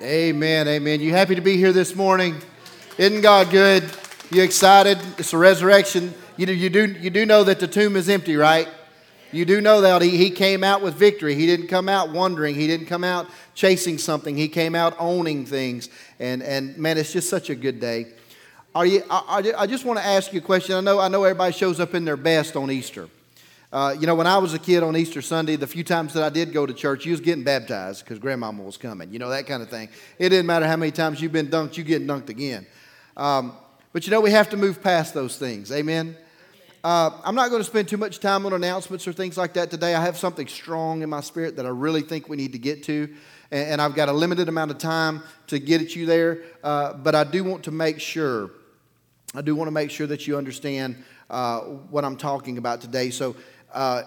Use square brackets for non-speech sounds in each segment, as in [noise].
Amen, amen. You happy to be here this morning? Isn't God good? You excited? It's a resurrection. You do, you do, you do know that the tomb is empty, right? You do know that he, he came out with victory. He didn't come out wondering. He didn't come out chasing something. He came out owning things. And, and man, it's just such a good day. Are you, I, I just want to ask you a question. I know, I know everybody shows up in their best on Easter. Uh, you know, when I was a kid on Easter Sunday, the few times that I did go to church, you was getting baptized because grandmama was coming. You know, that kind of thing. It didn't matter how many times you've been dunked, you get dunked again. Um, but you know, we have to move past those things. Amen. Uh, I'm not going to spend too much time on announcements or things like that today. I have something strong in my spirit that I really think we need to get to. And, and I've got a limited amount of time to get at you there. Uh, but I do want to make sure, I do want to make sure that you understand uh, what I'm talking about today. So, uh,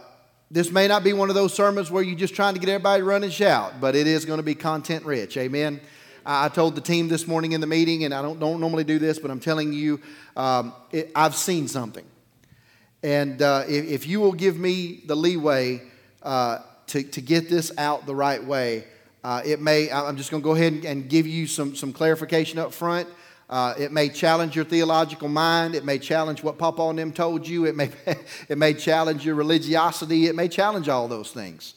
this may not be one of those sermons where you're just trying to get everybody to run and shout, but it is going to be content rich. Amen. I told the team this morning in the meeting, and I don't, don't normally do this, but I'm telling you, um, it, I've seen something. And uh, if, if, you will give me the leeway uh, to, to get this out the right way, uh, it may, I'm just going to go ahead and, and give you some, some clarification up front. Uh, it may challenge your theological mind. It may challenge what Papa and them told you. It may, [laughs] it may challenge your religiosity. It may challenge all those things.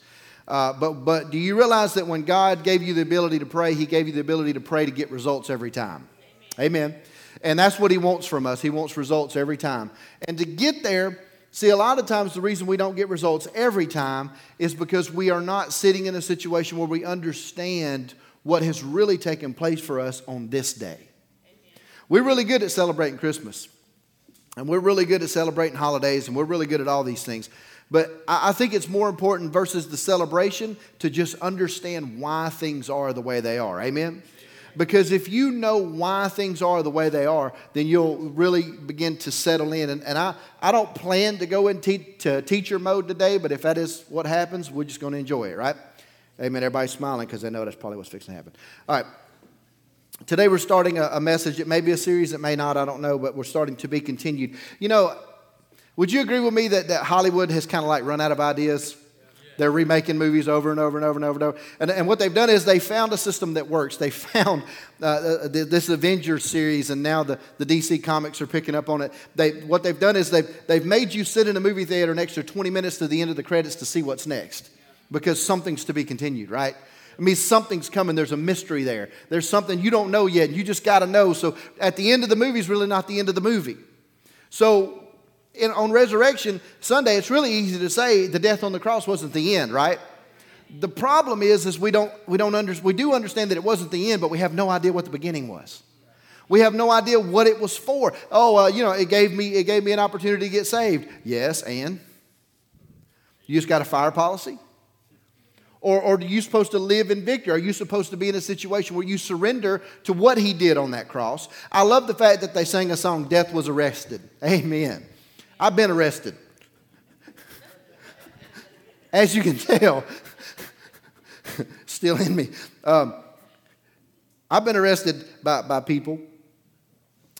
Uh, but, but do you realize that when God gave you the ability to pray, He gave you the ability to pray to get results every time? Amen. Amen. And that's what He wants from us. He wants results every time. And to get there, see, a lot of times the reason we don't get results every time is because we are not sitting in a situation where we understand what has really taken place for us on this day. We're really good at celebrating Christmas. And we're really good at celebrating holidays, and we're really good at all these things. But I think it's more important versus the celebration to just understand why things are the way they are. Amen? Because if you know why things are the way they are, then you'll really begin to settle in. And, and I, I don't plan to go into te- teacher mode today, but if that is what happens, we're just going to enjoy it, right? Amen. Everybody's smiling because they know that's probably what's fixing to happen. All right. Today we're starting a, a, message. It may be a series, it may not, I don't know, but we're starting to be continued. You know, would you agree with me that, that Hollywood has kind of like run out of ideas? They're remaking movies over and over and over and over and over. And, and what they've done is they found a system that works. They [laughs] found uh, uh this Avengers series, and now the, the DC comics are picking up on it. They, what they've done is they've, they've made you sit in a movie theater an extra 20 minutes to the end of the credits to see what's next because something's to be continued, right? It means something's coming. There's a mystery there. There's something you don't know yet. You just got to know. So at the end of the movie is really not the end of the movie. So in, on Resurrection Sunday, it's really easy to say the death on the cross wasn't the end, right? The problem is, is we don't, we don't under, we do understand that it wasn't the end, but we have no idea what the beginning was. We have no idea what it was for. Oh, uh, you know, it gave me it gave me an opportunity to get saved. Yes, and you just got a fire policy. Or, or are you supposed to live in victory? Are you supposed to be in a situation where you surrender to what he did on that cross? I love the fact that they sang a song, Death Was Arrested. Amen. I've been arrested. [laughs] As you can tell, [laughs] still in me. Um, I've been arrested by, by people.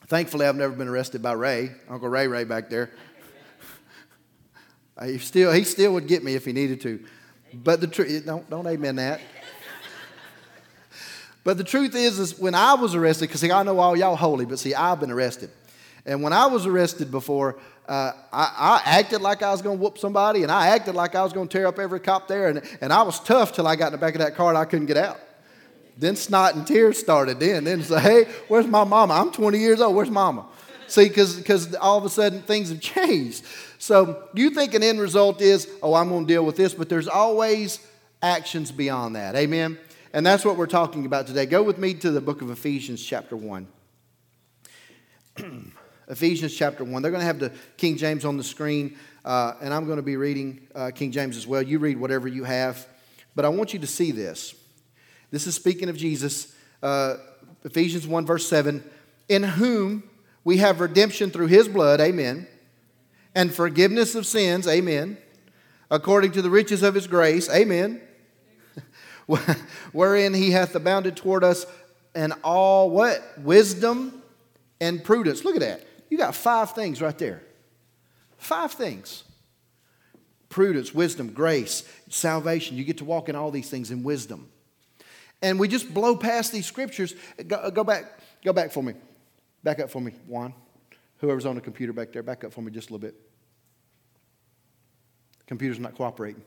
Thankfully, I've never been arrested by Ray, Uncle Ray Ray back there. [laughs] He still, he still would get me if he needed to. But the truth, don't, don't amen that. but the truth is, is when I was arrested, because see, I know all y'all holy, but see, I've been arrested. And when I was arrested before, uh, I, I, acted like I was going to whoop somebody, and I acted like I was going to tear up every cop there, and, and I was tough till I got in the back of that car and I couldn't get out. Then snot and tears started. Then, then say, hey, where's my mama? I'm 20 years old. Where's mama? See, because all of a sudden things have changed. So you think an end result is, oh, I'm going to deal with this, but there's always actions beyond that. Amen? And that's what we're talking about today. Go with me to the book of Ephesians, chapter 1. [clears throat] Ephesians chapter 1. They're going to have the King James on the screen, uh, and I'm going to be reading uh, King James as well. You read whatever you have, but I want you to see this. This is speaking of Jesus, uh, Ephesians 1, verse 7, in whom we have redemption through his blood, amen, and forgiveness of sins, amen, according to the riches of his grace, amen, [laughs] wherein he hath abounded toward us in all what? Wisdom and prudence. Look at that. You got five things right there. Five things prudence, wisdom, grace, salvation. You get to walk in all these things in wisdom. and we just blow past these scriptures. Go, go back, go back for me. Back up for me, Juan. Whoever's on the computer back there, back up for me just a little bit. Computer's not cooperating.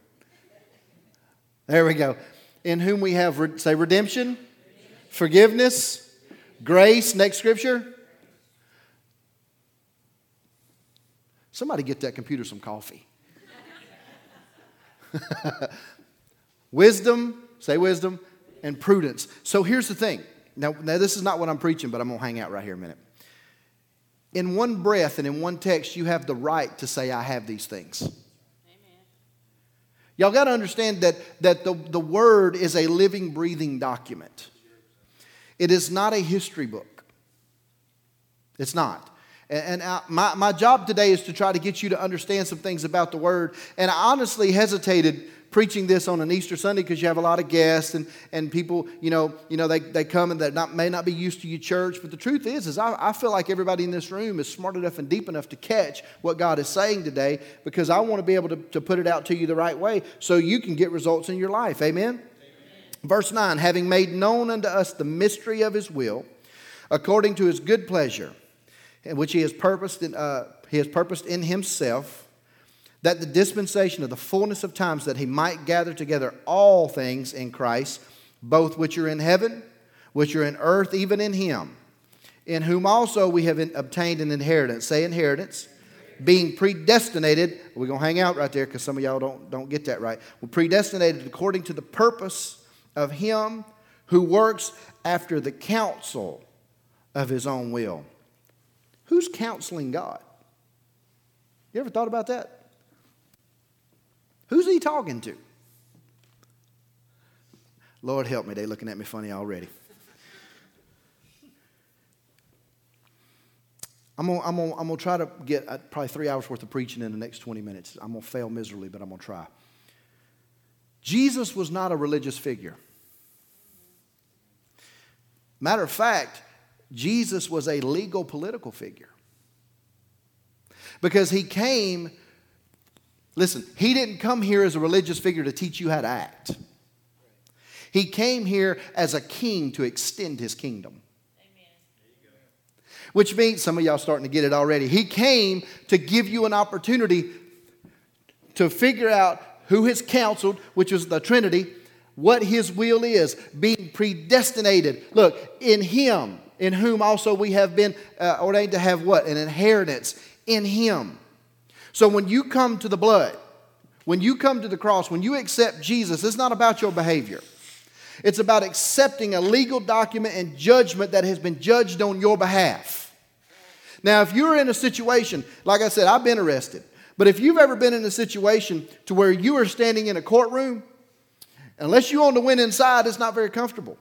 There we go. In whom we have, say, redemption, forgiveness, grace. Next scripture. Somebody get that computer some coffee. [laughs] wisdom, say wisdom, and prudence. So here's the thing. Now, now, this is not what I'm preaching, but I'm going to hang out right here a minute. In one breath and in one text, you have the right to say, I have these things. Amen. Y'all got to understand that, that the, the Word is a living, breathing document. It is not a history book. It's not. And, I, my, my job today is to try to get you to understand some things about the Word. And I honestly hesitated preaching this on an Easter Sunday because you have a lot of guests and, and people, you know, you know they, they come and they not, may not be used to your church. But the truth is, is I, I feel like everybody in this room is smart enough and deep enough to catch what God is saying today because I want to be able to, to put it out to you the right way so you can get results in your life. Amen? Amen? Verse 9, having made known unto us the mystery of his will, according to his good pleasure which he has purposed in, uh, he has purposed in himself that the dispensation of the fullness of times that he might gather together all things in Christ, both which are in heaven, which are in earth, even in him, in whom also we have in, obtained an inheritance. Say inheritance. Being predestinated, we're going to hang out right there because some of y'all don't, don't get that right. We're predestinated according to the purpose of him who works after the counsel of his own will Who's counseling God? You ever thought about that? Who's he talking to? Lord help me, they're looking at me funny already. I'm gonna, I'm, I'm gonna try to get uh, probably three hours worth of preaching in the next 20 minutes. I'm gonna fail miserably, but I'm gonna try. Jesus was not a religious figure. Matter of fact, Jesus was a legal political figure. Because he came, listen, he didn't come here as a religious figure to teach you how to act. He came here as a king to extend his kingdom. Which means, some of y'all starting to get it already. He came to give you an opportunity to figure out who has counseled, which is the Trinity, what his will is, being predestinated. Look, in him, in whom also we have been uh, ordained to have what? An inheritance in him. So when you come to the blood, when you come to the cross, when you accept Jesus, it's not about your behavior. It's about accepting a legal document and judgment that has been judged on your behalf. Now, if you're in a situation, like I said, I've been arrested, but if you've ever been in a situation to where you are standing in a courtroom, unless you want to win inside, it's not very comfortable.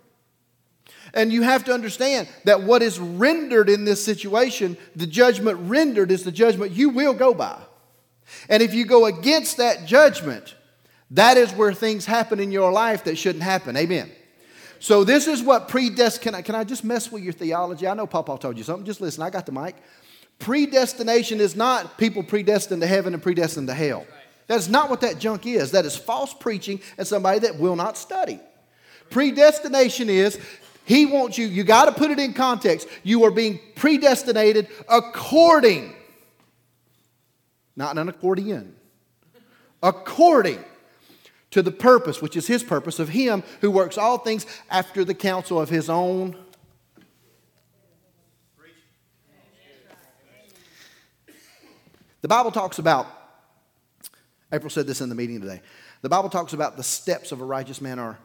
And you have to understand that what is rendered in this situation, the judgment rendered is the judgment you will go by. And if you go against that judgment, that is where things happen in your life that shouldn't happen. Amen. So this is what predestination. Can I, can I just mess with your theology? I know Papa told you something. Just listen. I got the mic. Predestination is not people predestined to heaven and predestined to hell. That's not what that junk is. That is false preaching and somebody that will not study. Predestination is he wants you, you got to put it in context. You are being predestinated according, not an accordion, according to the purpose, which is His purpose, of Him who works all things after the counsel of His own. The Bible talks about, April said this in the meeting today. The Bible talks about the steps of a righteous man are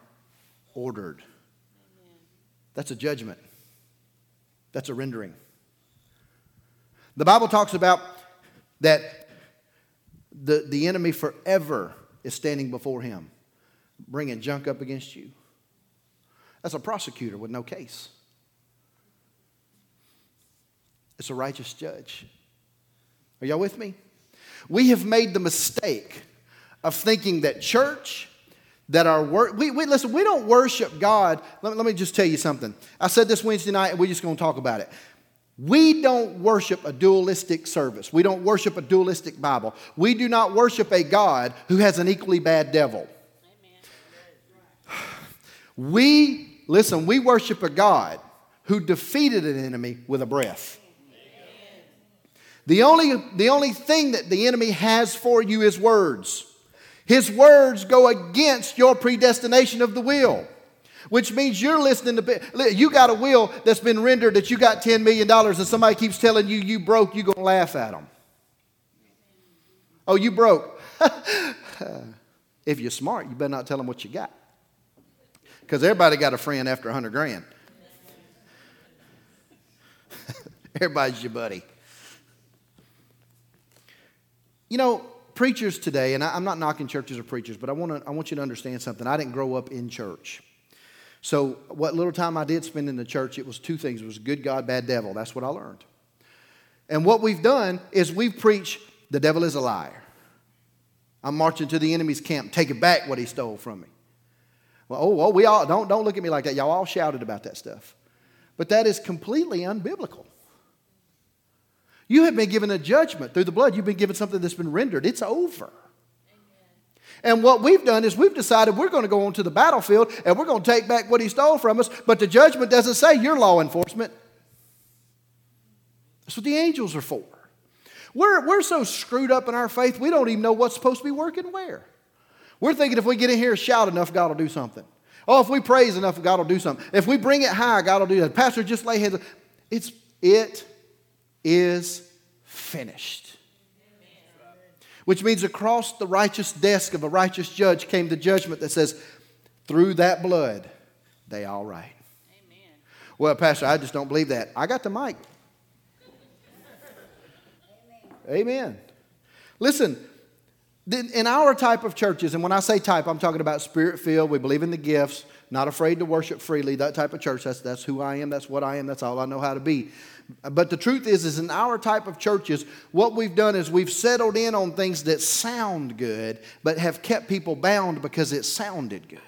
ordered. That's a judgment, that's a rendering. The Bible talks about that the, the enemy forever is standing before him, bringing junk up against you. That's a prosecutor with no case. It's a righteous judge. Are y'all with me? We have made the mistake of thinking that church that our work, we, we, listen, we don't worship God. Let, let me just tell you something. I said this Wednesday night, and we're just going to talk about it. We don't worship a dualistic service. We don't worship a dualistic Bible. We do not worship a God who has an equally bad devil. We Listen, we worship a God who defeated an enemy with a breath. The only, the only thing that the enemy has for you is words. His words go against your predestination of the will, which means you're listening to, you got a will that's been rendered that you got $10 million and somebody keeps telling you you broke, you're going to laugh at them. Oh, you broke. [laughs] if you're smart, you better not tell them what you got. Because everybody got a friend after 100 grand. [laughs] Everybody's your buddy. You know, preachers today, and I, am not knocking churches or preachers, but I, wanna, I want you to understand something. I didn't grow up in church. So, what little time I did spend in the church, it was two things it was good God, bad devil. That's what I learned. And what we've done is we've preached the devil is a liar. I'm marching to the enemy's camp, taking back what he stole from me. Well, oh, well, we all, don't, don't look at me like that. Y'all all shouted about that stuff. But that is completely unbiblical. You have been given a judgment through the blood. You've been given something that's been rendered. It's over. And what we've done is we've decided we're going to go onto the battlefield and we're going to take back what he stole from us, but the judgment doesn't say you're law enforcement. That's what the angels are for. We're, we're so screwed up in our faith, we don't even know what's supposed to be working where. We're thinking if we get in here and shout enough, God will do something. Oh, if we praise enough, God will do something. If we bring it high, God will do that. Pastor, just lay hands. It's, it is finished. Which means across the righteous desk of a righteous judge came the judgment that says, through that blood, they all right. Amen. Well, Pastor, I just don't believe that. I got the mic. Amen. Amen. Listen, in our type of churches, and when I say type, I'm talking about spirit filled, we believe in the gifts, not afraid to worship freely, that type of church. That's, that's who I am, that's what I am, that's all I know how to be. But the truth is, is in our type of churches, what we've done is we've settled in on things that sound good, but have kept people bound because it sounded good.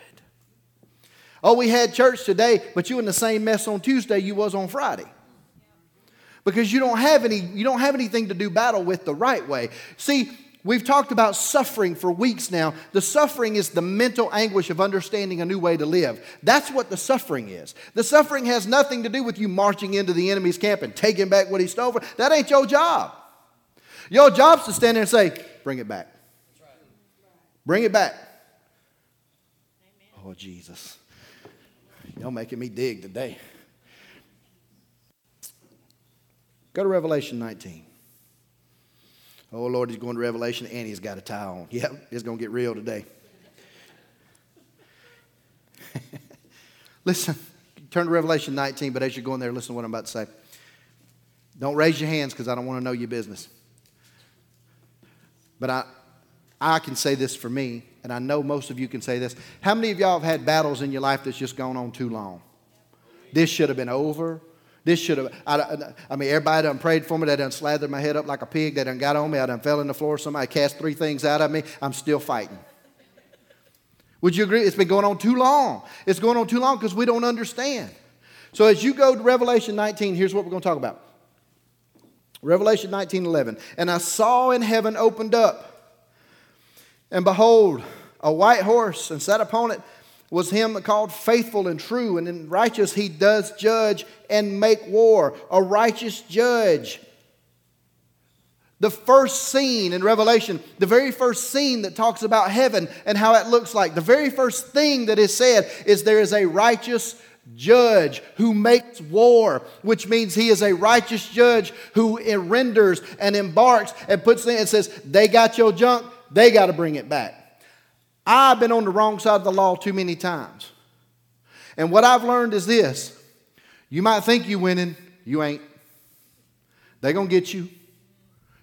Oh, we had church today, but you in the same mess on Tuesday you was on Friday. Because you don't have any, you don't have anything to do battle with the right way. See, We've talked about suffering for weeks now. The suffering is the mental anguish of understanding a new way to live. That's what the suffering is. The suffering has nothing to do with you marching into the enemy's camp and taking back what he stole. From. That ain't your job. Your job's to stand there and say, Bring it back. Bring it back. Oh, Jesus. Y'all making me dig today. Go to Revelation 19. Oh, Lord, he's going to Revelation and he's got a tie on. Yep, it's going to get real today. [laughs] listen, turn to Revelation 19, but as you're going there, listen to what I'm about to say. Don't raise your hands because I don't want to know your business. But I, I can say this for me, and I know most of you can say this. How many of y'all have had battles in your life that's just gone on too long? This should have been over this should have, I, I, mean, everybody done prayed for me. They done slathered my head up like a pig. They done got on me. I done fell on the floor. Somebody cast three things out of me. I'm still fighting. Would you agree? It's been going on too long. It's going on too long because we don't understand. So as you go to Revelation 19, here's what we're going to talk about. Revelation 19, 11. And I saw in heaven opened up, and behold, a white horse, and sat upon it was him called faithful and true, and in righteous he does judge and make war. A righteous judge. The first scene in Revelation, the very first scene that talks about heaven and how it looks like, the very first thing that is said is there is a righteous judge who makes war, which means he is a righteous judge who renders and embarks and puts in and says, They got your junk, they got to bring it back. I've been on the wrong side of the law too many times. And what I've learned is this you might think you're winning, you ain't. They're going to get you.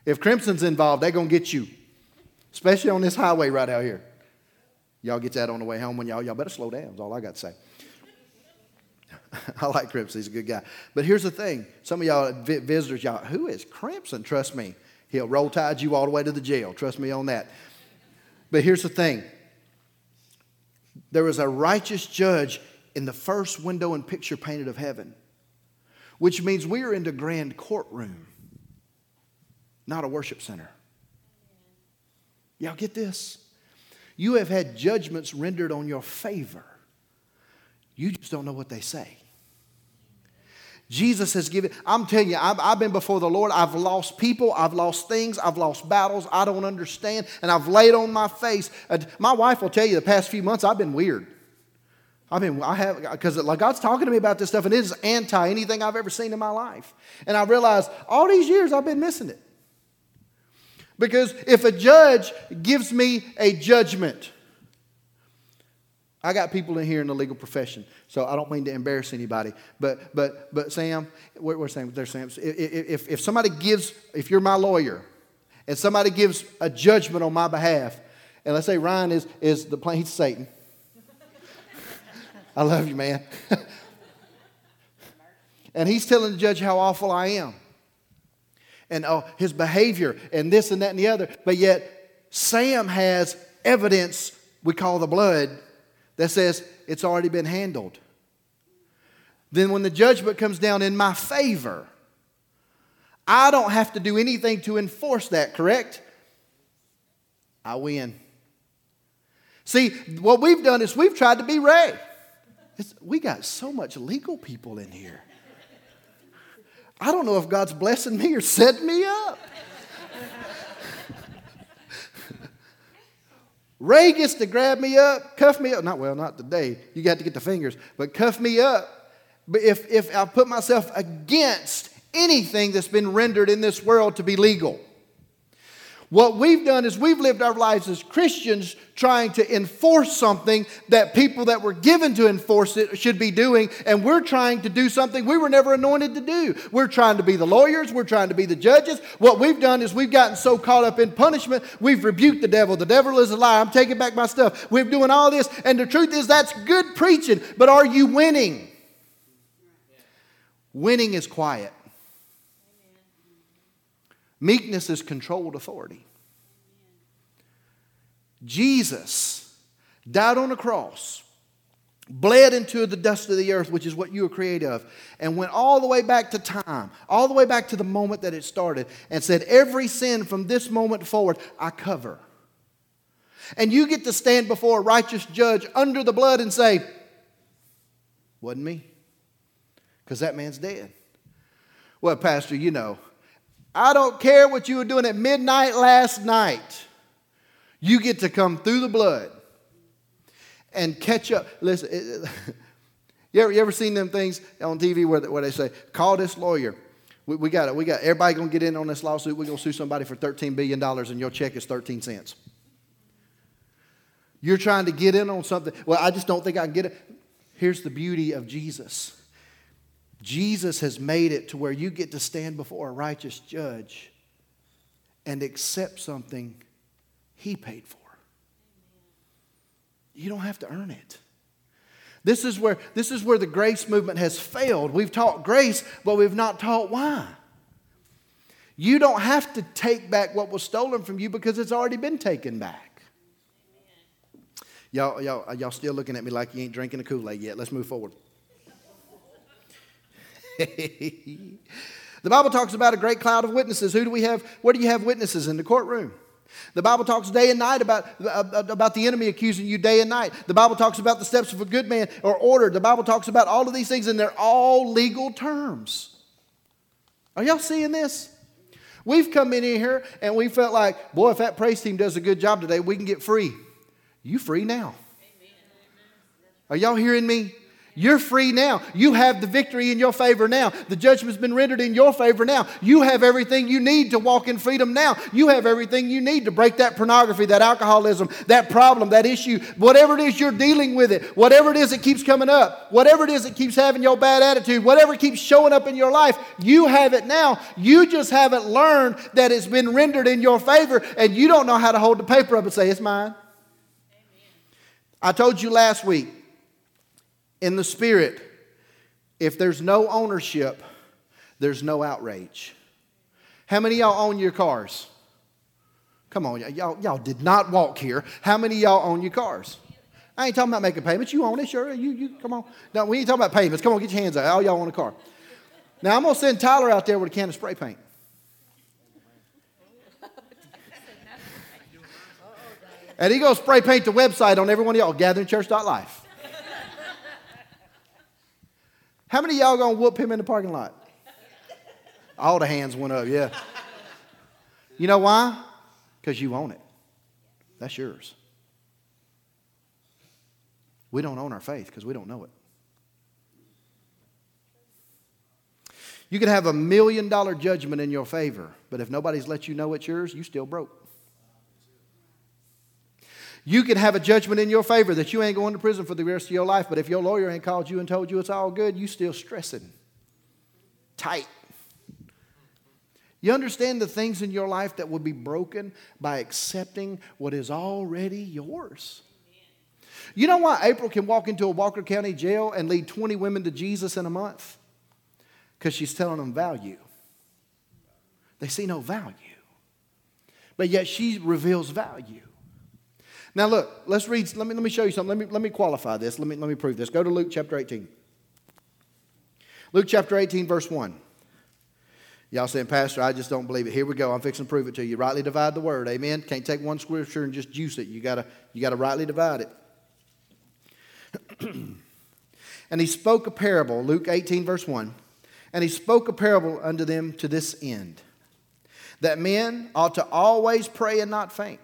If Crimson's involved, they're going to get you, especially on this highway right out here. Y'all get that on the way home when y'all, y'all better slow down, is all I got to say. [laughs] I like Crimson, he's a good guy. But here's the thing some of y'all visitors, y'all, who is Crimson? Trust me, he'll roll tide you all the way to the jail. Trust me on that. But here's the thing there was a righteous judge in the first window and picture painted of heaven, which means we are in the grand courtroom, not a worship center. Y'all get this? You have had judgments rendered on your favor. You just don't know what they say. Jesus has given, I'm telling you, I've, I've, been before the Lord. I've lost people, I've lost things, I've lost battles I don't understand, and I've laid on my face. Uh, my wife will tell you the past few months I've been weird. I've been, I have, because like God's talking to me about this stuff, and it is anti anything I've ever seen in my life. And I realized all these years I've been missing it. Because if a judge gives me a judgment, I got people in here in the legal profession, so I don't mean to embarrass anybody. But but but Sam, where's Sam? There's Sam. If, if somebody gives, if you're my lawyer, and somebody gives a judgment on my behalf, and let's say Ryan is is the plain he's Satan. [laughs] I love you, man. [laughs] and he's telling the judge how awful I am, and oh, his behavior, and this and that and the other. But yet, Sam has evidence we call the blood that says it's already been handled. Then, when the judgment comes down in my favor, I don't have to do anything to enforce that, correct? I win. See, what we've done is we've tried to be Ray. It's, we got so much legal people in here. I don't know if God's blessing me or setting me up. Ray gets to grab me up, cuff me up. Not well, not today. You got to get the fingers, but cuff me up. But if, if I put myself against anything that's been rendered in this world to be legal, what we've done is we've lived our lives as Christians trying to enforce something that people that were given to enforce it should be doing, and we're trying to do something we were never anointed to do. We're trying to be the lawyers, we're trying to be the judges. What we've done is we've gotten so caught up in punishment, we've rebuked the devil. The devil is a liar. I'm taking back my stuff. We're doing all this, and the truth is that's good preaching, but are you winning? Winning is quiet. Meekness is controlled authority. Jesus died on a cross, bled into the dust of the earth, which is what you were created of, and went all the way back to time, all the way back to the moment that it started, and said, Every sin from this moment forward, I cover. And you get to stand before a righteous judge under the blood and say, Wasn't me, because that man's dead. Well, Pastor, you know, I don't care what you were doing at midnight last night. You get to come through the blood and catch up. Listen, it, [laughs] you, ever, you ever seen them things on TV where, where they say, call this lawyer? We, we got it. We got everybody going to get in on this lawsuit. We're going to sue somebody for $13 billion and your check is 13 cents. You're trying to get in on something. Well, I just don't think I can get it. Here's the beauty of Jesus Jesus has made it to where you get to stand before a righteous judge and accept something he paid for. You don't have to earn it. This is where, this is where the grace movement has failed. We've taught grace, but we've not taught why. You don't have to take back what was stolen from you because it's already been taken back. Y'all, y'all, y'all still looking at me like you ain't drinking the Kool Aid yet. Let's move forward. [laughs] the Bible talks about a great cloud of witnesses. Who do we have? Where do you have witnesses in the courtroom? The Bible talks day and night about, uh, about the enemy accusing you day and night. The Bible talks about the steps of a good man or order. The Bible talks about all of these things, and they're all legal terms. Are y'all seeing this? We've come in here and we felt like, boy, if that praise team does a good job today, we can get free. You free now. Are y'all hearing me? You're free now. You have the victory in your favor now. The judgment's been rendered in your favor now. You have everything you need to walk in freedom now. You have everything you need to break that pornography, that alcoholism, that problem, that issue, whatever it is you're dealing with it, whatever it is that keeps coming up, whatever it is that keeps having your bad attitude, whatever keeps showing up in your life, you have it now. You just haven't learned that it's been rendered in your favor and you don't know how to hold the paper up and say, It's mine. Amen. I told you last week in the spirit, if there's no ownership, there's no outrage. How many y'all own your cars? Come on, y'all, y'all did not walk here. How many y'all own your cars? I ain't talking about making payments. You own it, sure. You, you come on. No, we ain't talking about payments. Come on, get your hands out. All y'all own a car. Now I'm gonna send Tyler out there with a can of spray paint. And he gonna spray paint the website on every one of y'all, gatheringchurch.life. How many y'all gonna whoop him in the parking lot? All the hands went up, yeah. You know why? Because you own it. That's yours. We don't own our faith because we don't know it. You can have a million dollar judgment in your favor, but if nobody's let you know it's yours, you still broke. You can have a judgment in your favor that you ain't going to prison for the rest of your life, but if your lawyer ain't called you and told you it's all good, you still stressing. Tight. You understand the things in your life that will be broken by accepting what is already yours? You know why April can walk into a Walker County jail and lead 20 women to Jesus in a month? Because she's telling them value. They see no value. But yet she reveals value. Now look, let's read, let me, let me show you something. Let me, let me qualify this. Let me, let me prove this. Go to Luke chapter 18. Luke chapter 18, verse 1. Y'all saying, Pastor, I just don't believe it. Here we go. I'm fixing to prove it to you. Rightly divide the word. Amen. Can't take one scripture and just juice it. You gotta, you gotta rightly divide it. [clears throat] and he spoke a parable, Luke 18, verse 1. And he spoke a parable unto them to this end that men ought to always pray and not faint,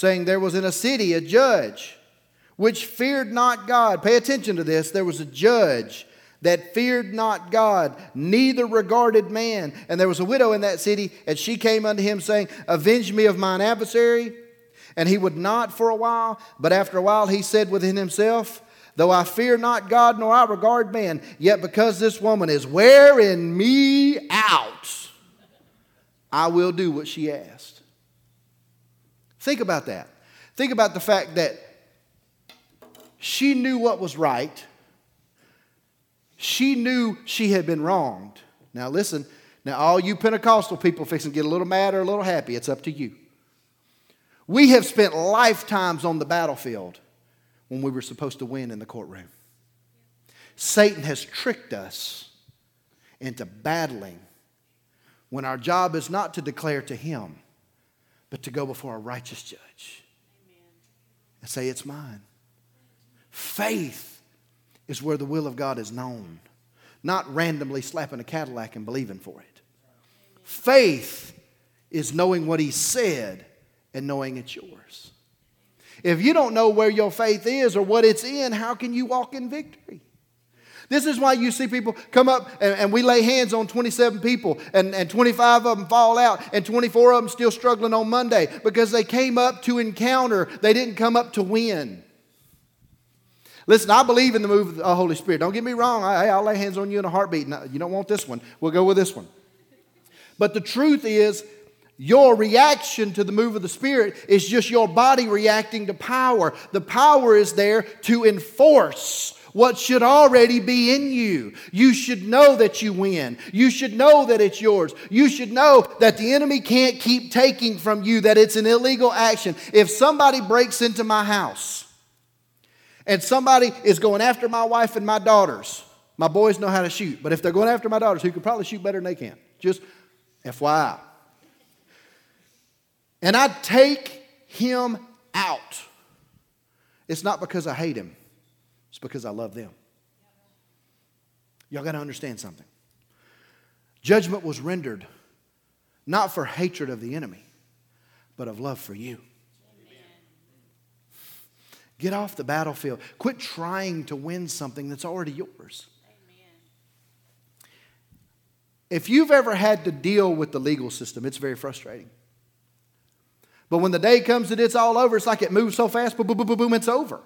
saying, There was in a city a judge which feared not God. Pay attention to this. There was a judge that feared not God, neither regarded man. And there was a widow in that city, and she came unto him, saying, Avenge me of mine adversary. And he would not for a while, but after a while he said within himself, Though I fear not God nor I regard man, yet because this woman is wearing me out, I will do what she asked. Think about that. Think about the fact that she knew what was right. She knew she had been wronged. Now listen, now all you Pentecostal people fixing to get a little mad or a little happy, it's up to you. We have spent lifetimes on the battlefield when we were supposed to win in the courtroom. Satan has tricked us into battling when our job is not to declare to him, but to go before a righteous judge and say, It's mine. Faith is where the will of God is known, not randomly slapping a Cadillac and believing for it. Faith is knowing what he said and knowing it's yours. If you don't know where your faith is or what it's in, how can you walk in victory? This is why you see people come up and, and, we lay hands on 27 people and, and 25 of them fall out and 24 of them still struggling on Monday because they came up to encounter, they didn't come up to win. Listen, I believe in the move of the Holy Spirit. Don't get me wrong. I, I'll lay hands on you in a heartbeat. You don't want this one. We'll go with this one. But the truth is, your reaction to the move of the Spirit is just your body reacting to power. The power is there to enforce what should already be in you. You should know that you win. You should know that it's yours. You should know that the enemy can't keep taking from you, that it's an illegal action. If somebody breaks into my house and somebody is going after my wife and my daughters, my boys know how to shoot, but if they're going after my daughters, who could probably shoot better than they can, just FYI and I take him out, it's not because I hate him, it's because I love them. Y'all got to understand something. Judgment was rendered not for hatred of the enemy, but of love for you. Get off the battlefield. Quit trying to win something that's already yours. If you've ever had to deal with the legal system, it's very frustrating. But when the day comes that it's all over, it's like it moves so fast, boom, boom, boom, boom, it's over.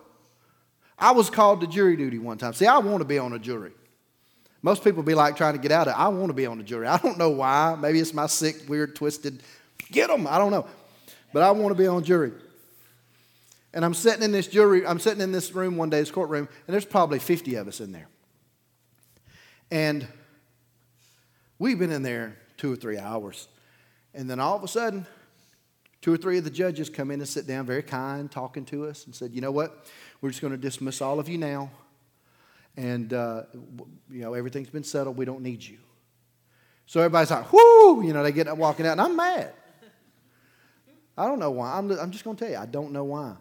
I was called to jury duty one time. See, I want to be on a jury. Most people be like trying to get out of it. I want to be on a jury. I don't know why. Maybe it's my sick, weird, twisted, get them. I don't know. But I want to be on jury. And I'm sitting in this jury, I'm sitting in this room one day, this courtroom, and there's probably 50 of us in there. And we've been in there two or three hours. And then all of a sudden, Two or three of the judges come in and sit down, very kind, talking to us, and said, You know what? We're just going to dismiss all of you now. And, uh, you know, everything's been settled. We don't need you. So everybody's like, Whoo! You know, they get up walking out, and I'm mad. I don't know why. I'm, I'm just going to tell you, I don't know why.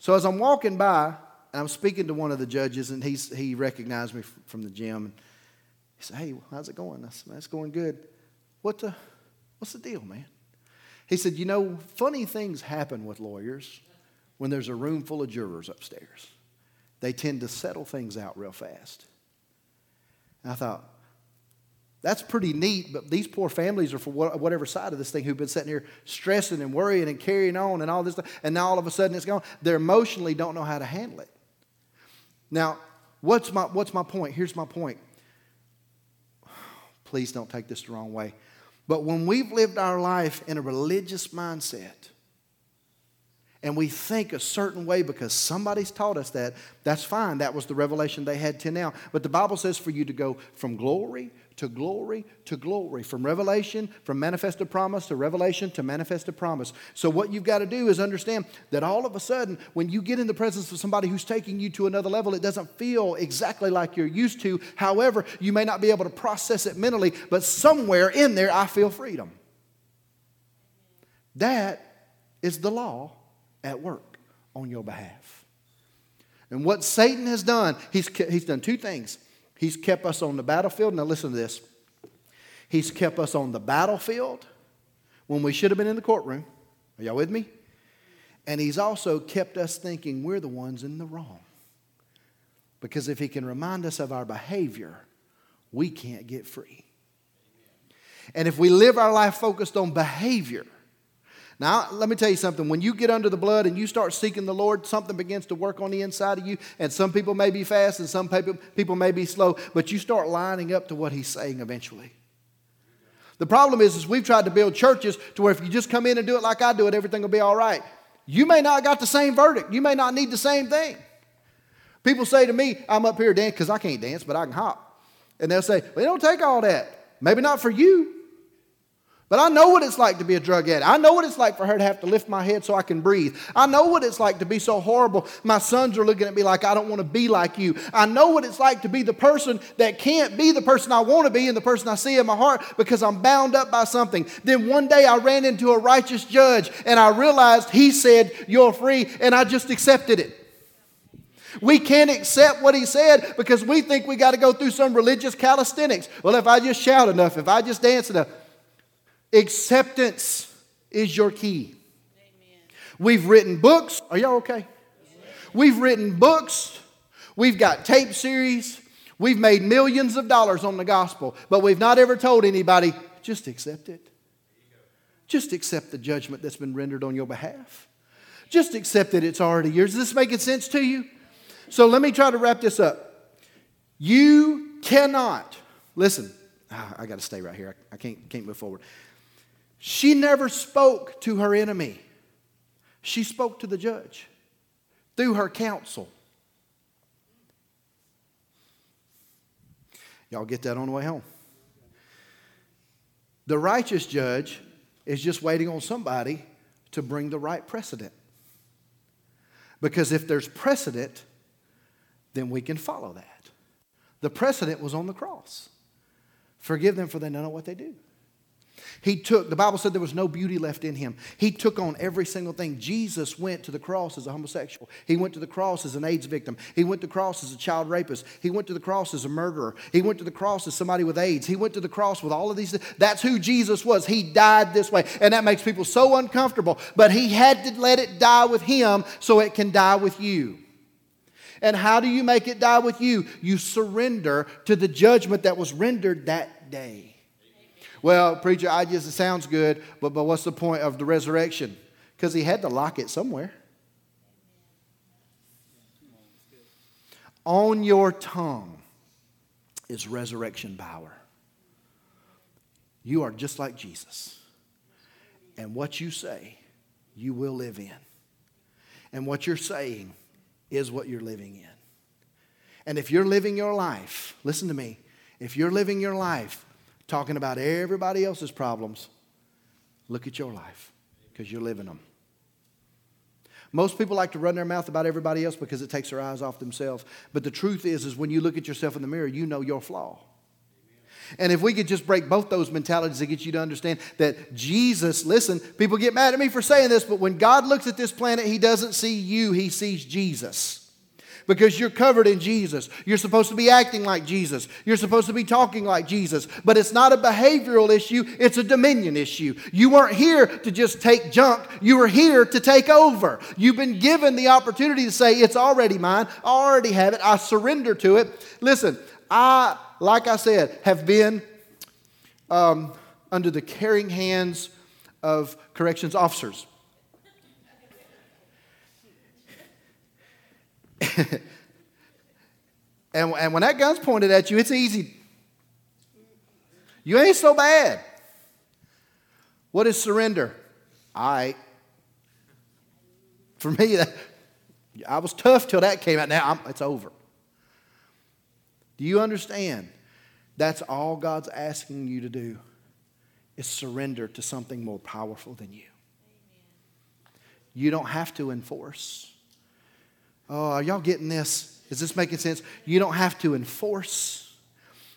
So as I'm walking by, and I'm speaking to one of the judges, and he's, he recognized me from the gym. He said, Hey, how's it going? I said, It's going good. What the, what's the deal, man? He said, You know, funny things happen with lawyers when there's a room full of jurors upstairs. They tend to settle things out real fast. And I thought, that's pretty neat, but these poor families are for whatever side of this thing who've been sitting here stressing and worrying and carrying on and all this stuff, and now all of a sudden it's gone. They emotionally don't know how to handle it. Now, what's my, what's my point? Here's my point. [sighs] Please don't take this the wrong way. But when we've lived our life in a religious mindset, and we think a certain way because somebody's taught us that, that's fine. That was the revelation they had to now. But the Bible says for you to go from glory to glory to glory, from revelation, from manifested promise to revelation to manifested promise. So, what you've got to do is understand that all of a sudden, when you get in the presence of somebody who's taking you to another level, it doesn't feel exactly like you're used to. However, you may not be able to process it mentally, but somewhere in there, I feel freedom. That is the law at work on your behalf. And what Satan has done, he's, he's done two things. He's kept us on the battlefield. Now, listen to this. He's kept us on the battlefield when we should have been in the courtroom. Are y'all with me? And he's also kept us thinking we're the ones in the wrong. Because if he can remind us of our behavior, we can't get free. And if we live our life focused on behavior, now, let me tell you something. When you get under the blood and you start seeking the Lord, something begins to work on the inside of you. And some people may be fast and some people, may be slow, but you start lining up to what He's saying eventually. The problem is, is we've tried to build churches to where if you just come in and do it like I do it, everything will be all right. You may not got the same verdict. You may not need the same thing. People say to me, I'm up here dancing because I can't dance, but I can hop. And they'll say, well, it don't take all that. Maybe not for you. But I know what it's like to be a drug addict. I know what it's like for her to have to lift my head so I can breathe. I know what it's like to be so horrible. My sons are looking at me like I don't want to be like you. I know what it's like to be the person that can't be the person I want to be and the person I see in my heart because I'm bound up by something. Then one day I ran into a righteous judge and I realized he said, You're free, and I just accepted it. We can't accept what he said because we think we got to go through some religious calisthenics. Well, if I just shout enough, if I just dance enough, Acceptance is your key. Amen. We've written books. Are y'all okay? We've written books. We've got tape series. We've made millions of dollars on the gospel, but we've not ever told anybody, just accept it. Just accept the judgment that's been rendered on your behalf. Just accept that it's already yours. Is this making sense to you? So let me try to wrap this up. You cannot, listen, I got to stay right here. I can't, can't move forward. She never spoke to her enemy, she spoke to the judge through her counsel. Y'all get that on the way home. The righteous judge is just waiting on somebody to bring the right precedent. Because if there's precedent, then we can follow that. The precedent was on the cross. Forgive them for they don't know what they do. He took, the Bible said there was no beauty left in him. He took on every single thing. Jesus went to the cross as a homosexual. He went to the cross as an AIDS victim. He went to the cross as a child rapist. He went to the cross as a murderer. He went to the cross as somebody with AIDS. He went to the cross with all of these. That's who Jesus was. He died this way. And that makes people so uncomfortable. But he had to let it die with him so it can die with you. And how do you make it die with you? You surrender to the judgment that was rendered that day. Well, preacher, I just, it sounds good, but, but what's the point of the resurrection? Because he had to lock it somewhere. On your tongue is resurrection power. You are just like Jesus. And what you say, you will live in. And what you're saying is what you're living in. And if you're living your life, listen to me, if you're living your life talking about everybody else's problems, look at your life because you're living them. Most people like to run their mouth about everybody else because it takes their eyes off themselves. But the truth is, is when you look at yourself in the mirror, you know your flaw. And if we could just break both those mentalities to get you to understand that Jesus, listen, people get mad at me for saying this, but when God looks at this planet, He doesn't see you, He sees Jesus. Because you're covered in Jesus. You're supposed to be acting like Jesus. You're supposed to be talking like Jesus. But it's not a behavioral issue, it's a dominion issue. You weren't here to just take junk, you were here to take over. You've been given the opportunity to say, It's already mine. I already have it. I surrender to it. Listen, I, like I said, have been um, under the caring hands of corrections officers. [laughs] and, and when that gun's pointed at you, it's easy. You ain't so bad. What is surrender? I. For me, that, I was tough till that came out. Now I'm, it's over. Do you understand? That's all God's asking you to do is surrender to something more powerful than you. You don't have to enforce. Oh, are y'all getting this? Is this making sense? You don't have to enforce.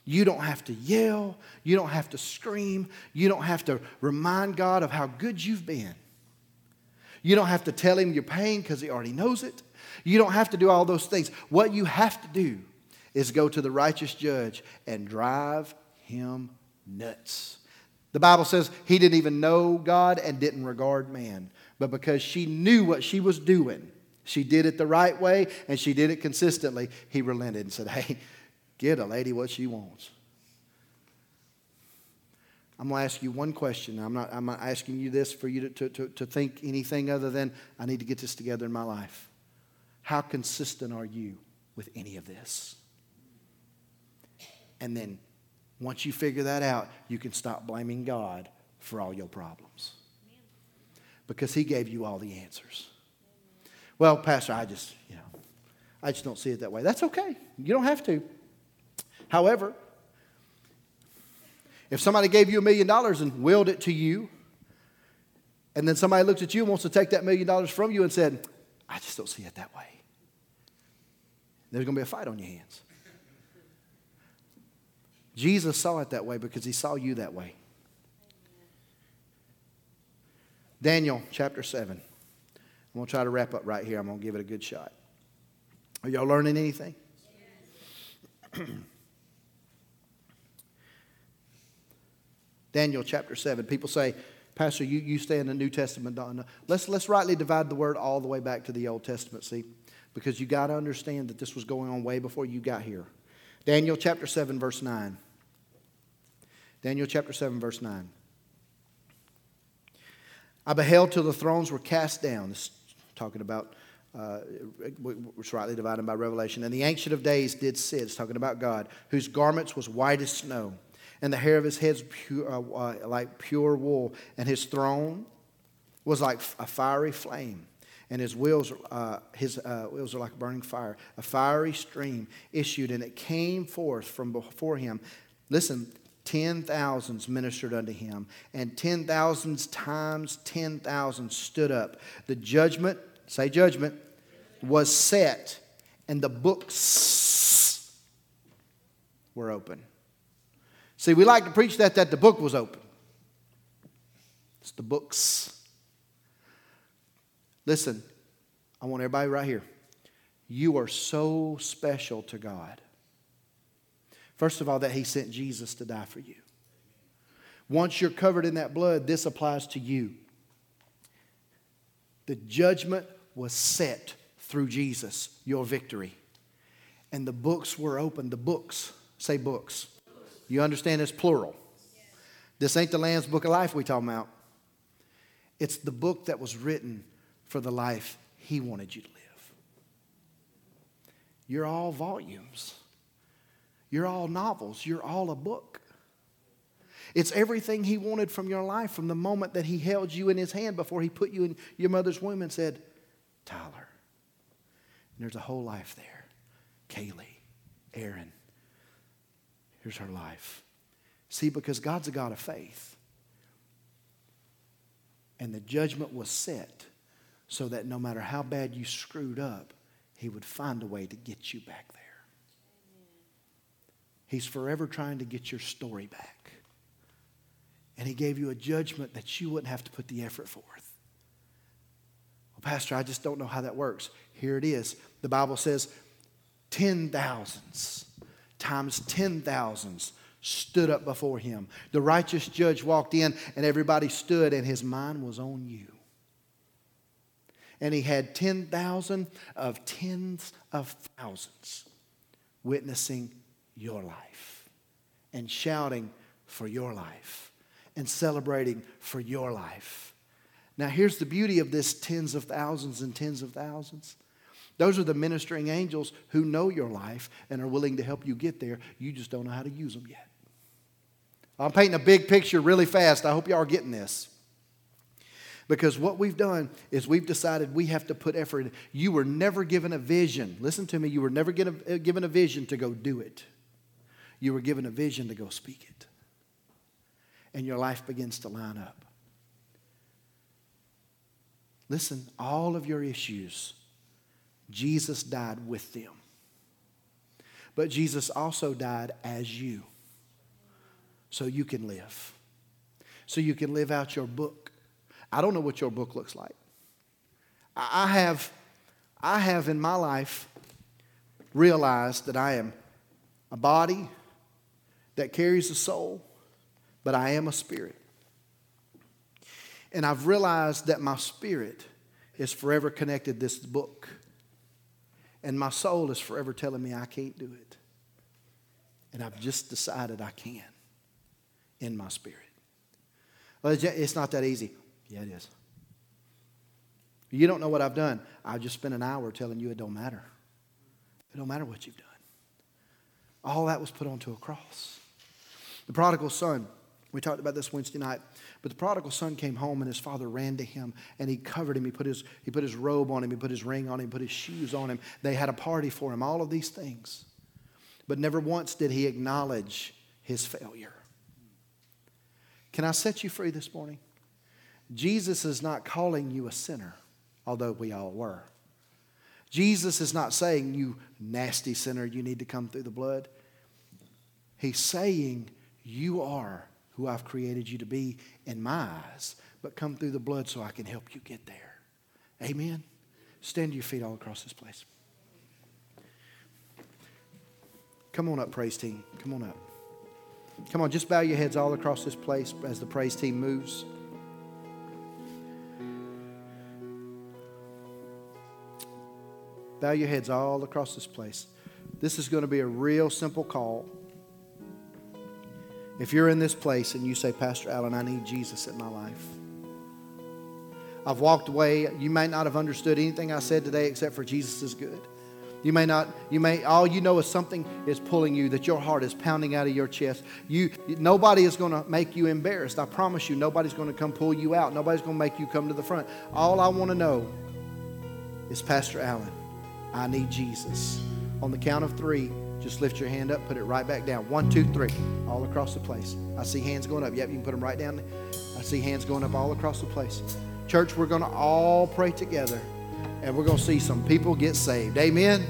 You don't have to yell. You don't have to scream. You don't have to remind God of how good you've been. You don't have to tell Him your pain because He already knows it. You don't have to do all those things. What you have to do is go to the righteous judge and drive him nuts. The Bible says he didn't even know God and didn't regard man. But because she knew what she was doing, she did it the right way and she did it consistently, he relented and said, Hey, get a lady what she wants. I'm going to ask you one question. I'm not, I'm not asking you this for you to, to, to, to think anything other than I need to get this together in my life. How consistent are you with any of this? And then once you figure that out, you can stop blaming God for all your problems. Because He gave you all the answers. Well, Pastor, I just, you know, I just don't see it that way. That's okay. You don't have to. However, if somebody gave you a million dollars and willed it to you, and then somebody looks at you and wants to take that million dollars from you and said, I just don't see it that way, there's going to be a fight on your hands. Jesus saw it that way because he saw you that way. Daniel chapter 7. I'm going to try to wrap up right here. I'm going to give it a good shot. Are y'all learning anything? [clears throat] Daniel chapter 7. People say, Pastor, you, you stay in the New Testament. No, let's, let's rightly divide the word all the way back to the Old Testament, see? Because you got to understand that this was going on way before you got here. Daniel chapter 7, verse 9. Daniel chapter 7, verse 9. I beheld till the thrones were cast down. This talking about uh, which rightly divided by revelation. And the Ancient of Days did sit, it's talking about God, whose garments was white as snow, and the hair of his head pure, uh, uh, like pure wool, and his throne was like a fiery flame, and his wheels, uh, his uh, wheels are like burning fire. A fiery stream issued, and it came forth from before him. Listen, ten thousands ministered unto him, and ten thousands times ten thousand stood up. The judgment, say judgment, was set, and the books were open. See, we like to preach that that the book was open. It's the books. Listen, I want everybody right here. You are so special to God. First of all, that He sent Jesus to die for you. Once you're covered in that blood, this applies to you. The judgment was set through Jesus, your victory. And the books were opened. The books, say books. You understand it's plural. This ain't the Lamb's Book of Life we talking about. It's the book that was written for the life He wanted you to live. You're all volumes. You're all novels. You're all a book. It's everything He wanted from your life from the moment that He held you in His hand before He put you in your mother's womb and said, Tyler. And there's a whole life there. Kaylee, Aaron. Here's her life. See, because God's a God of faith. And the judgment was set so that no matter how bad you screwed up, He would find a way to get you back there. He's forever trying to get your story back. And He gave you a judgment that you wouldn't have to put the effort forth. Pastor, I just don't know how that works. Here it is. The Bible says ten thousands times ten thousands stood up before him. The righteous judge walked in, and everybody stood, and his mind was on you. And he had 10,000 of tens of thousands witnessing your life and shouting for your life and celebrating for your life. Now, here's the beauty of this tens of thousands and tens of thousands. Those are the ministering angels who know your life and are willing to help you get there. You just don't know how to use them yet. I'm painting a big picture really fast. I hope y'all are getting this. Because what we've done is we've decided we have to put effort. You were never given a vision. Listen to me. You were never uh, given a vision to go do it. You were given a vision to go speak it. And your life begins to line up. Listen, all of your issues, Jesus died with them. But Jesus also died as you so you can live. So you can live out your book. I don't know what your book looks like. I have, I have in my life realized that I am a body that carries a soul, but I am a spirit. And I've realized that my spirit is forever connected this book. And my soul is forever telling me I can't do it. And I've just decided I can in my spirit. Well, it's not that easy. Yeah, it is. You don't know what I've done. I just spent an hour telling you it don't matter. It don't matter what you've done. All that was put onto a cross. The prodigal son, we talked about this Wednesday night, but the prodigal son came home and his father ran to him and he covered him. He put his, he put his robe on him, he put his ring on him, put his shoes on him. They had a party for him, all of these things. But never once did he acknowledge his failure. Can I set you free this morning? Jesus is not calling you a sinner, although we all were. Jesus is not saying, you nasty sinner, you need to come through the blood. He's saying, you are who I've created you to be in my eyes, but come through the blood so I can help you get there. Amen? Stand to your feet all across this place. Come on up, praise team. Come on up. Come on, just bow your heads all across this place as the praise team moves. Bow your heads all across this place. This is going to be a real simple call. If you're in this place and you say, Pastor Allen, I need Jesus in my life. I've walked away. You may not have understood anything I said today except for Jesus is good. You may not, you may, all you know is something is pulling you, that your heart is pounding out of your chest. You, nobody is going to make you embarrassed. I promise you, nobody's going to come pull you out. Nobody's going to make you come to the front. All I want to know is, Pastor Allen, I need Jesus. On the count of three, just lift your hand up, put it right back down. One, two, three, all across the place. I see hands going up. Yep, you can put them right down. I see hands going up all across the place. Church, we're going to all pray together and we're going to see some people get saved. Amen.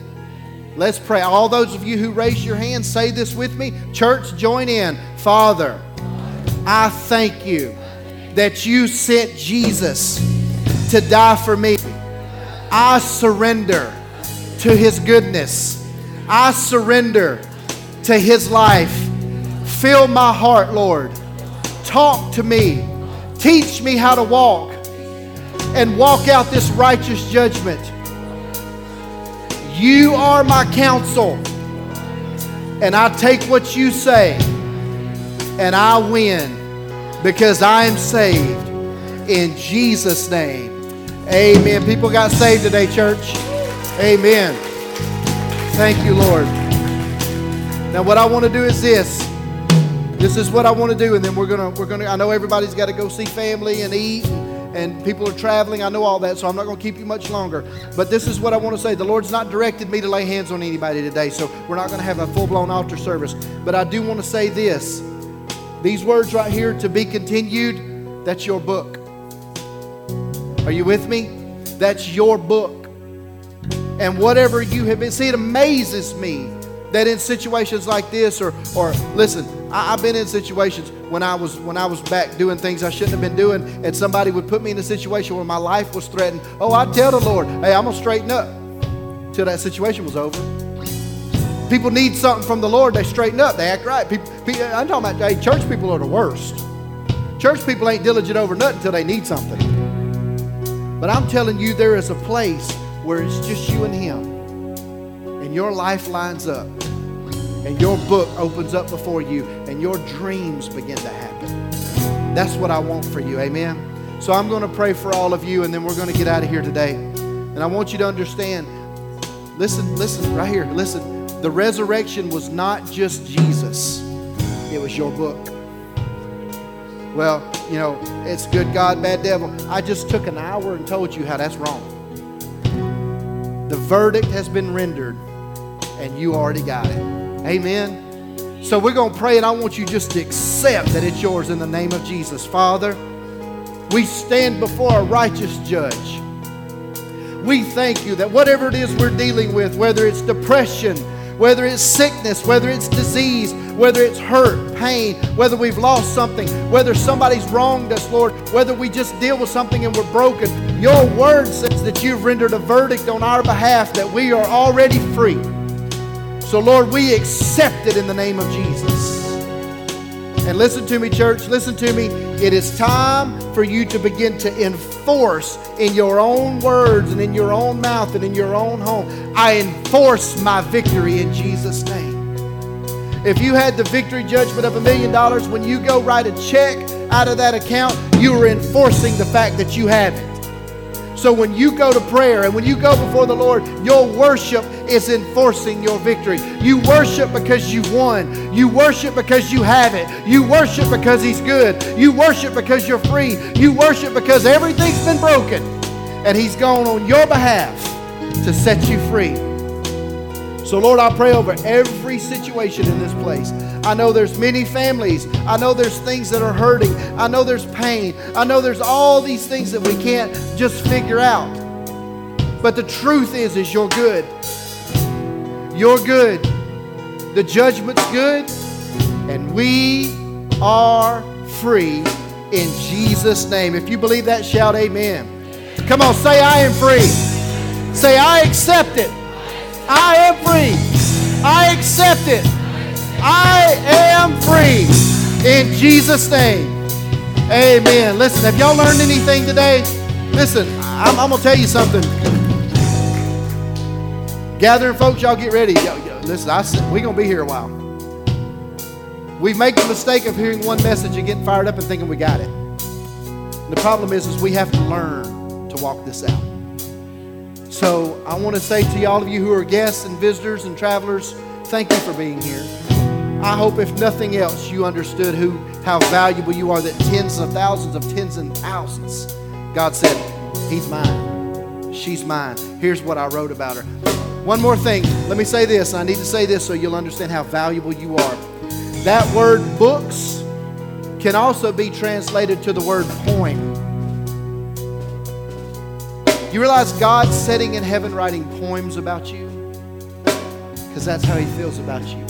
Let's pray. All those of you who raise your hand, say this with me. Church, join in. Father, I thank you that you sent Jesus to die for me. I surrender to his goodness. I surrender to his life. Fill my heart, Lord. Talk to me. Teach me how to walk and walk out this righteous judgment. You are my counsel, and I take what you say, and I win because I am saved in Jesus' name. Amen. People got saved today, church. Amen. Thank you, Lord. Now, what I want to do is this. This is what I want to do, and then we're gonna we're gonna. I know everybody's got to go see family and eat. And, and people are traveling. I know all that, so I'm not to keep you much longer. But this is what I want to say. The Lord's not directed me to lay hands on anybody today, so we're not to have a full blown altar service. But I do want to say this these words right here to be continued, that's your book. Are you with me? That's your book. And whatever you have been, see, it amazes me that in situations like this, or, or listen, I, I've been in situations when I was when I was back doing things I shouldn't have been doing, and somebody would put me in a situation where my life was threatened. Oh, I'd tell the Lord, hey, I'm gonna straighten up till that situation was over. people need something from the Lord, they straighten up, they act right. People, people, I'm talking about hey, church people are the worst. Church people ain't diligent over nothing until they need something. But I'm telling you, there is a place where it's just you and Him, and your life lines up, and your book opens up before you, and your dreams begin to happen. That's what I want for you. Amen. So I'm going to pray for all of you, and then we're going to get out of here today. And I want you to understand listen, listen, right here, listen. The resurrection was not just Jesus, it was your book. Well, you know, it's good God, bad devil. I just took an hour and told you how that's wrong. The verdict has been rendered, and you already got it. Amen. So we're going to pray, and I want you just to accept that it's yours in the name of Jesus. Father, we stand before a righteous judge. We thank you that whatever it is we're dealing with, whether it's depression, whether it's sickness, whether it's disease, whether it's hurt, pain, whether we've lost something, whether somebody's wronged us, Lord, whether we just deal with something and we're broken. Your word says that you've rendered a verdict on our behalf that we are already free. So, Lord, we accept it in the name of Jesus. And listen to me, church, listen to me. It is time for you to begin to enforce in your own words and in your own mouth and in your own home. I enforce my victory in Jesus' name. If you had the victory judgment of a million dollars, when you go write a check out of that account, you are enforcing the fact that you have it. So when you go to prayer and when you go before the Lord, your worship is enforcing your victory. You worship because you won. You worship because you have it. You worship because He's good. You worship because you're free. You worship because everything's been broken and He's gone on your behalf to set you free. So, Lord, I pray over every situation in this place. I know there's many families. I know there's things that are hurting. I know there's pain. I know there's all these things that we can't just figure out. But the truth is, is you're good. You're good. The judgment's good, and we are free in Jesus' name. If you believe that, shout amen. Come on, say I am free. Say I accept it. I am free. I accept it. I am free. In Jesus' name. Amen. Listen, have y'all learned anything today? Listen, I'm, I'm going to tell you something. Gathering folks, y'all get ready. Yo, yo, listen, we're going to be here a while. We make the mistake of hearing one message and getting fired up and thinking we got it. And the problem is, is we have to learn to walk this out. So I want to say to all of you who are guests and visitors and travelers, thank you for being here. I hope, if nothing else, you understood who, how valuable you are. That tens of thousands of tens and thousands, God said, He's mine. She's mine. Here's what I wrote about her. One more thing. Let me say this. I need to say this so you'll understand how valuable you are. That word books can also be translated to the word poem. You realize God's sitting in heaven writing poems about you? Because that's how He feels about you.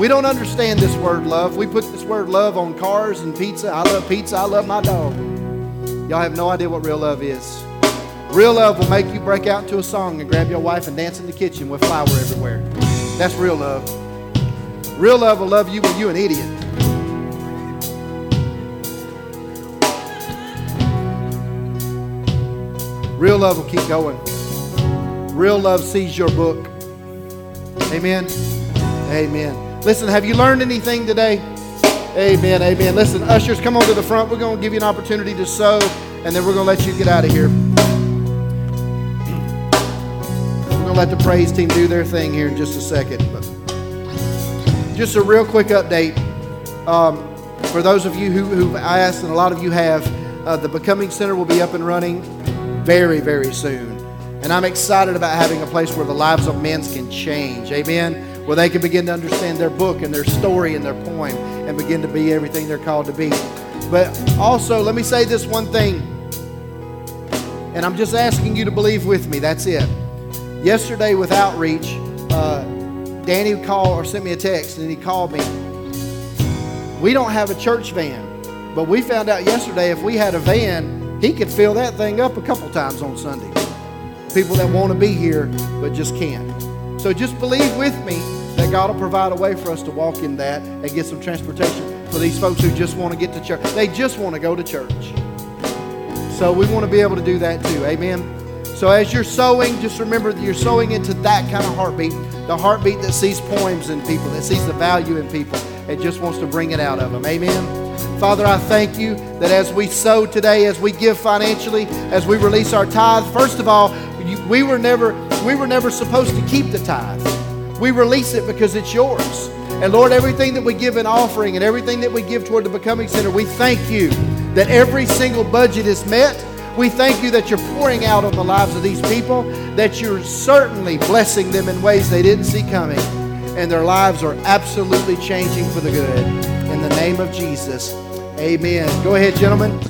We don't understand this word love. We put this word love on cars and pizza. I love pizza. I love my dog. Y'all have no idea what real love is. Real love will make you break out into a song and grab your wife and dance in the kitchen with flour everywhere. That's real love. Real love will love you when you're an idiot. Real love will keep going. Real love sees your book. Amen. Amen. Listen, have you learned anything today? Amen. Amen. Listen, ushers, come on to the front. We're going to give you an opportunity to sow, and then we're going to let you get out of here. We're going to let the praise team do their thing here in just a second. But just a real quick update. Um, for those of you who, who've asked, and a lot of you have, uh, the Becoming Center will be up and running very, very soon. And I'm excited about having a place where the lives of men can change. Amen. Where they can begin to understand their book and their story and their poem and begin to be everything they're called to be. But also, let me say this one thing. And I'm just asking you to believe with me. That's it. Yesterday with Outreach, uh, Danny called or sent me a text and he called me. We don't have a church van, but we found out yesterday if we had a van, he could fill that thing up a couple times on Sunday. People that want to be here but just can't. So just believe with me that God will provide a way for us to walk in that and get some transportation for these folks who just want to get to church. They just want to go to church. So we want to be able to do that too. Amen. So as you're sowing, just remember that you're sowing into that kind of heartbeat, the heartbeat that sees poems in people, that sees the value in people, and just wants to bring it out of them. Amen. Father, I thank you that as we sow today, as we give financially, as we release our tithe, first of all, we were never we were never supposed to keep the tithe. We release it because it's yours. And Lord, everything that we give in offering and everything that we give toward the Becoming Center, we thank you that every single budget is met. We thank you that you're pouring out on the lives of these people, that you're certainly blessing them in ways they didn't see coming, and their lives are absolutely changing for the good. In the name of Jesus, amen. Go ahead, gentlemen.